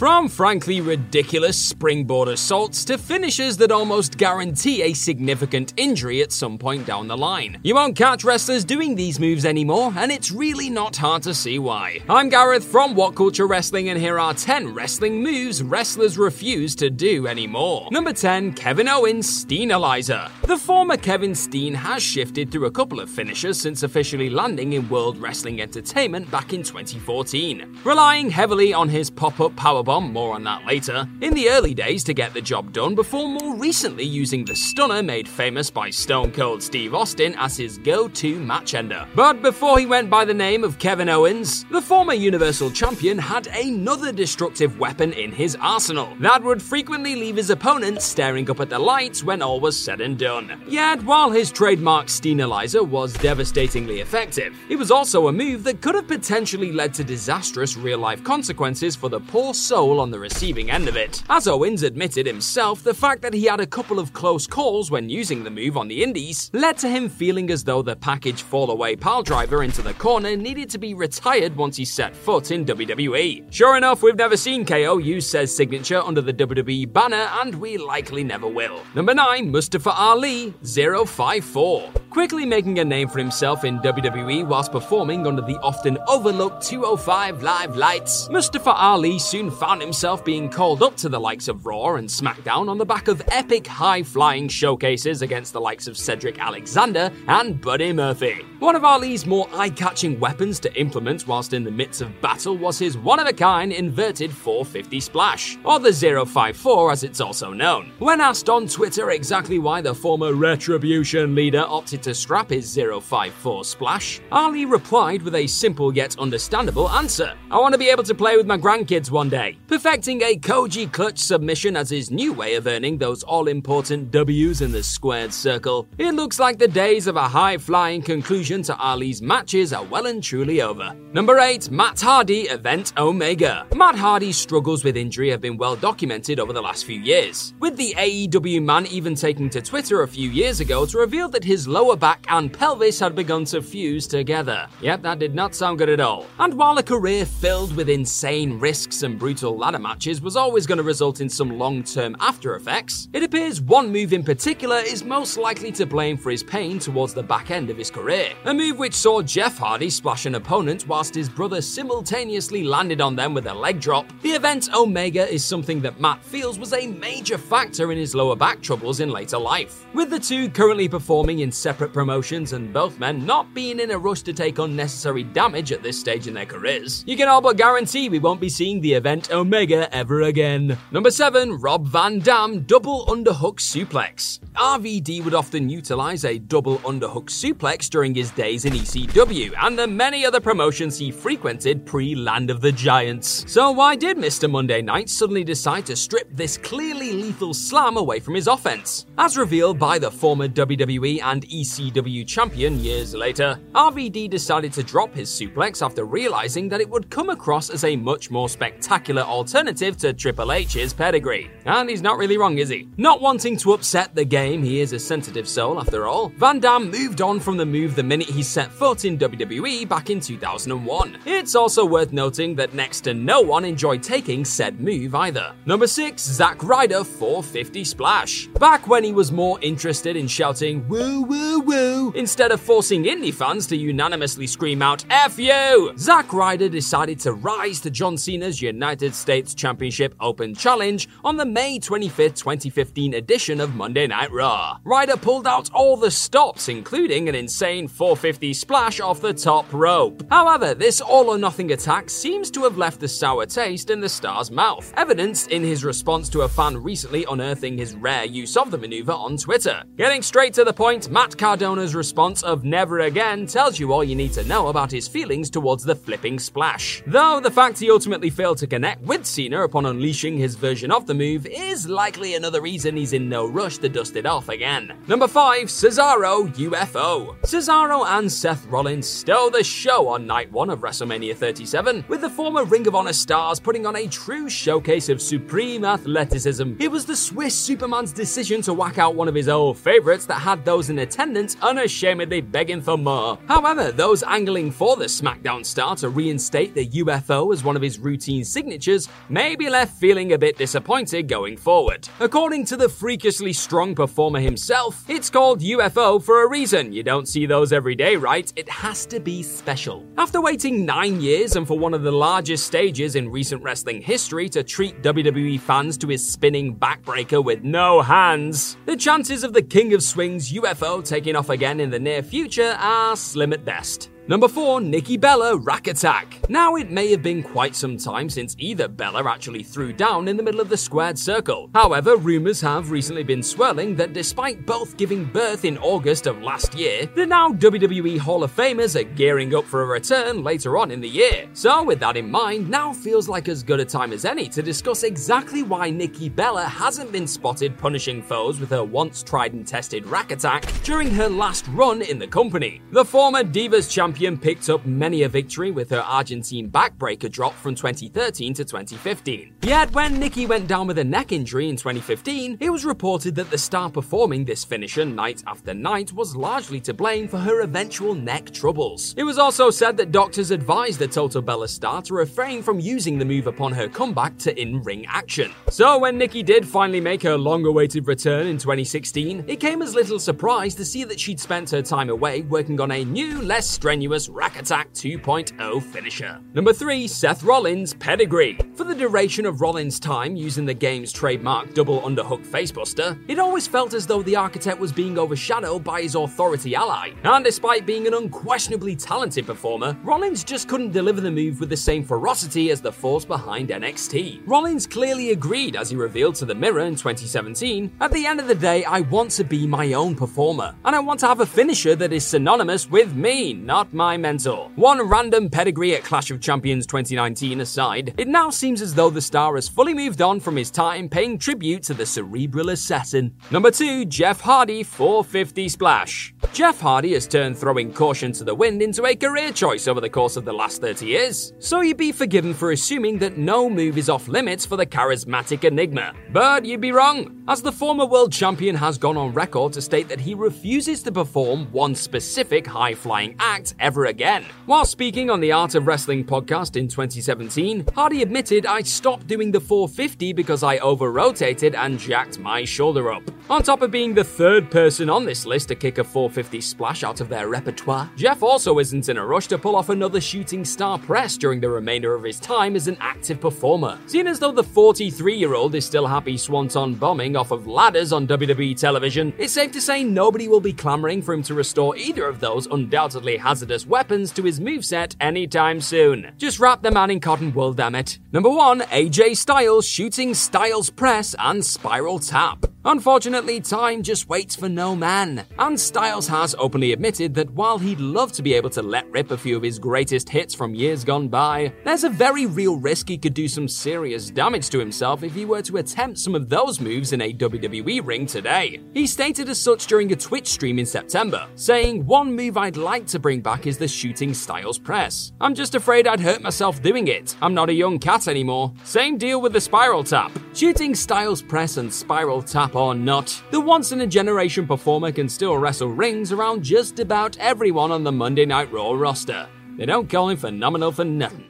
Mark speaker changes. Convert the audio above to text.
Speaker 1: From frankly ridiculous springboard assaults to finishes that almost guarantee a significant injury at some point down the line. You won't catch wrestlers doing these moves anymore, and it's really not hard to see why. I'm Gareth from What Culture Wrestling, and here are 10 wrestling moves wrestlers refuse to do anymore. Number 10, Kevin Owens Steenalizer. The former Kevin Steen has shifted through a couple of finishes since officially landing in World Wrestling Entertainment back in 2014. Relying heavily on his pop-up powerbomb more on that later, in the early days to get the job done before more recently using the stunner made famous by Stone Cold Steve Austin as his go-to match ender. But before he went by the name of Kevin Owens, the former Universal Champion had another destructive weapon in his arsenal that would frequently leave his opponents staring up at the lights when all was said and done. Yet, while his trademark Steenalizer was devastatingly effective, it was also a move that could have potentially led to disastrous real-life consequences for the poor soul on the receiving end of it. As Owens admitted himself, the fact that he had a couple of close calls when using the move on the indies led to him feeling as though the package fall away pile driver into the corner needed to be retired once he set foot in WWE. Sure enough, we've never seen KO use says signature under the WWE banner, and we likely never will. Number 9, Mustafa Ali 054. Quickly making a name for himself in WWE whilst performing under the often overlooked 205 Live Lights, Mustafa Ali soon found himself being called up to the likes of Raw and SmackDown on the back of epic high flying showcases against the likes of Cedric Alexander and Buddy Murphy. One of Ali's more eye catching weapons to implement whilst in the midst of battle was his one of a kind inverted 450 splash, or the 054 as it's also known. When asked on Twitter exactly why the former Retribution leader opted to scrap his 054 splash, Ali replied with a simple yet understandable answer I want to be able to play with my grandkids one day perfecting a Koji clutch submission as his new way of earning those all important W's in the squared circle. It looks like the days of a high flying conclusion to Ali's matches are well and truly over. Number 8, Matt Hardy Event Omega. Matt Hardy's struggles with injury have been well documented over the last few years, with the AEW man even taking to Twitter a few years ago to reveal that his lower back and pelvis had begun to fuse together. Yep, that did not sound good at all. And while a career filled with insane risks and brutal ladder matches was always going to result in some long term after effects, it appears one move in particular is most likely to blame for his pain towards the back end of his career. A move which saw Jeff Hardy splash an opponent whilst his brother simultaneously landed on them with a leg drop. The event Omega is something that Matt feels was a major factor in his lower back troubles in later life. With the two currently performing in separate promotions and both men not being in a rush to take unnecessary damage at this stage in their careers, you can all but guarantee we won't be seeing the event Omega ever again. Number 7, Rob Van Dam double underhook suplex. RVD would often utilize a double underhook suplex during his days in ECW and the many other promotions he frequented pre Land of the Giants. So why did Mr. Monday Night suddenly decide to strip this clearly lethal slam away from his offense? As revealed by the former WWE and WCW champion years later. RVD decided to drop his suplex after realizing that it would come across as a much more spectacular alternative to Triple H's pedigree. And he's not really wrong, is he? Not wanting to upset the game, he is a sensitive soul after all. Van Dam moved on from the move the minute he set foot in WWE back in 2001. It's also worth noting that next to no one enjoyed taking said move either. Number 6, Zack Ryder 450 Splash. Back when he was more interested in shouting woo woo woo instead of forcing indie fans to unanimously scream out F you, Zack Ryder decided to rise to John Cena's United States Championship Open Challenge on the May 25, 2015 edition of Monday Night Raw. Ryder pulled out all the stops, including an insane 450 splash off the top rope. However, this all or nothing attack seems to have left a sour taste in the star's mouth, evidenced in his response to a fan recently unearthing his rare use of the maneuver on Twitter. Getting straight to the point, Matt Cardona's response of never again tells you all you need to know about his feelings towards the flipping splash. Though the fact he ultimately failed to connect with Cena upon unleashing his version of the move is likely another reason he's in no rush to dust it off again. Number 5, Cesaro UFO. Cesaro and Seth Rollins stole the show on night 1 of WrestleMania 37, with the former Ring of Honor stars putting on a true showcase of supreme athleticism. It was the Swiss Superman's decision to whack out one of his old favorites that had those in attendance unashamedly begging for more. However, those angling for the SmackDown star to reinstate the UFO as one of his routine signatures may be left feeling a bit disappointed going forward. According to the freakishly strong performer himself, it's called UFO for a reason. You don't see those every day, right? It has to be special. After waiting nine years and for one of the largest stages in recent wrestling history to treat WWE fans to his spinning backbreaker with no hands, the chances of the King of Swings UFO taking off again in the near future are slim at best. Number 4, Nikki Bella Rack Attack. Now, it may have been quite some time since either Bella actually threw down in the middle of the squared circle. However, rumors have recently been swirling that despite both giving birth in August of last year, the now WWE Hall of Famers are gearing up for a return later on in the year. So, with that in mind, now feels like as good a time as any to discuss exactly why Nikki Bella hasn't been spotted punishing foes with her once tried and tested rack attack during her last run in the company. The former Divas champion champion picked up many a victory with her Argentine backbreaker drop from 2013 to 2015. Yet when Nikki went down with a neck injury in 2015, it was reported that the star performing this finisher night after night was largely to blame for her eventual neck troubles. It was also said that doctors advised the Total Bella star to refrain from using the move upon her comeback to in-ring action. So when Nikki did finally make her long-awaited return in 2016, it came as little surprise to see that she'd spent her time away working on a new, less strenuous continuous Rack Attack 2.0 finisher. Number 3, Seth Rollins' Pedigree. For the duration of Rollins' time using the game's trademark double underhook facebuster, it always felt as though the architect was being overshadowed by his authority ally. And despite being an unquestionably talented performer, Rollins just couldn't deliver the move with the same ferocity as the force behind NXT. Rollins clearly agreed as he revealed to the Mirror in 2017 At the end of the day, I want to be my own performer, and I want to have a finisher that is synonymous with me, not my mentor. One random pedigree at Clash of Champions 2019 aside, it now seems as though the star has fully moved on from his time paying tribute to the cerebral assassin. Number 2, Jeff Hardy 450 Splash. Jeff Hardy has turned throwing caution to the wind into a career choice over the course of the last 30 years, so you'd be forgiven for assuming that no move is off limits for the charismatic enigma. But you'd be wrong, as the former world champion has gone on record to state that he refuses to perform one specific high flying act ever again. While speaking on the Art of Wrestling podcast in 2017, Hardy admitted I stopped doing the 450 because I over rotated and jacked my shoulder up. On top of being the third person on this list to kick a 450 splash out of their repertoire, Jeff also isn't in a rush to pull off another shooting star press during the remainder of his time as an active performer. Seeing as though the 43 year old is still happy swanton bombing off of ladders on WWE television, it's safe to say nobody will be clamoring for him to restore either of those undoubtedly hazardous weapons to his moveset anytime soon. Just wrap the man in cotton wool, damn it. Number 1, AJ Styles shooting Styles press and spiral tap. Unfortunately, time just waits for no man, and Styles has openly admitted that while he'd love to be able to let rip a few of his greatest hits from years gone by, there's a very real risk he could do some serious damage to himself if he were to attempt some of those moves in a WWE ring today. He stated as such during a Twitch stream in September, saying, One move I'd like to bring back is the shooting Styles press. I'm just afraid I'd hurt myself doing it. I'm not a young cat anymore. Same deal with the spiral tap. Shooting Styles press and spiral tap or not, the once in a generation performer can still wrestle rings around just about everyone on the Monday Night Raw roster. They don't call him phenomenal for nothing.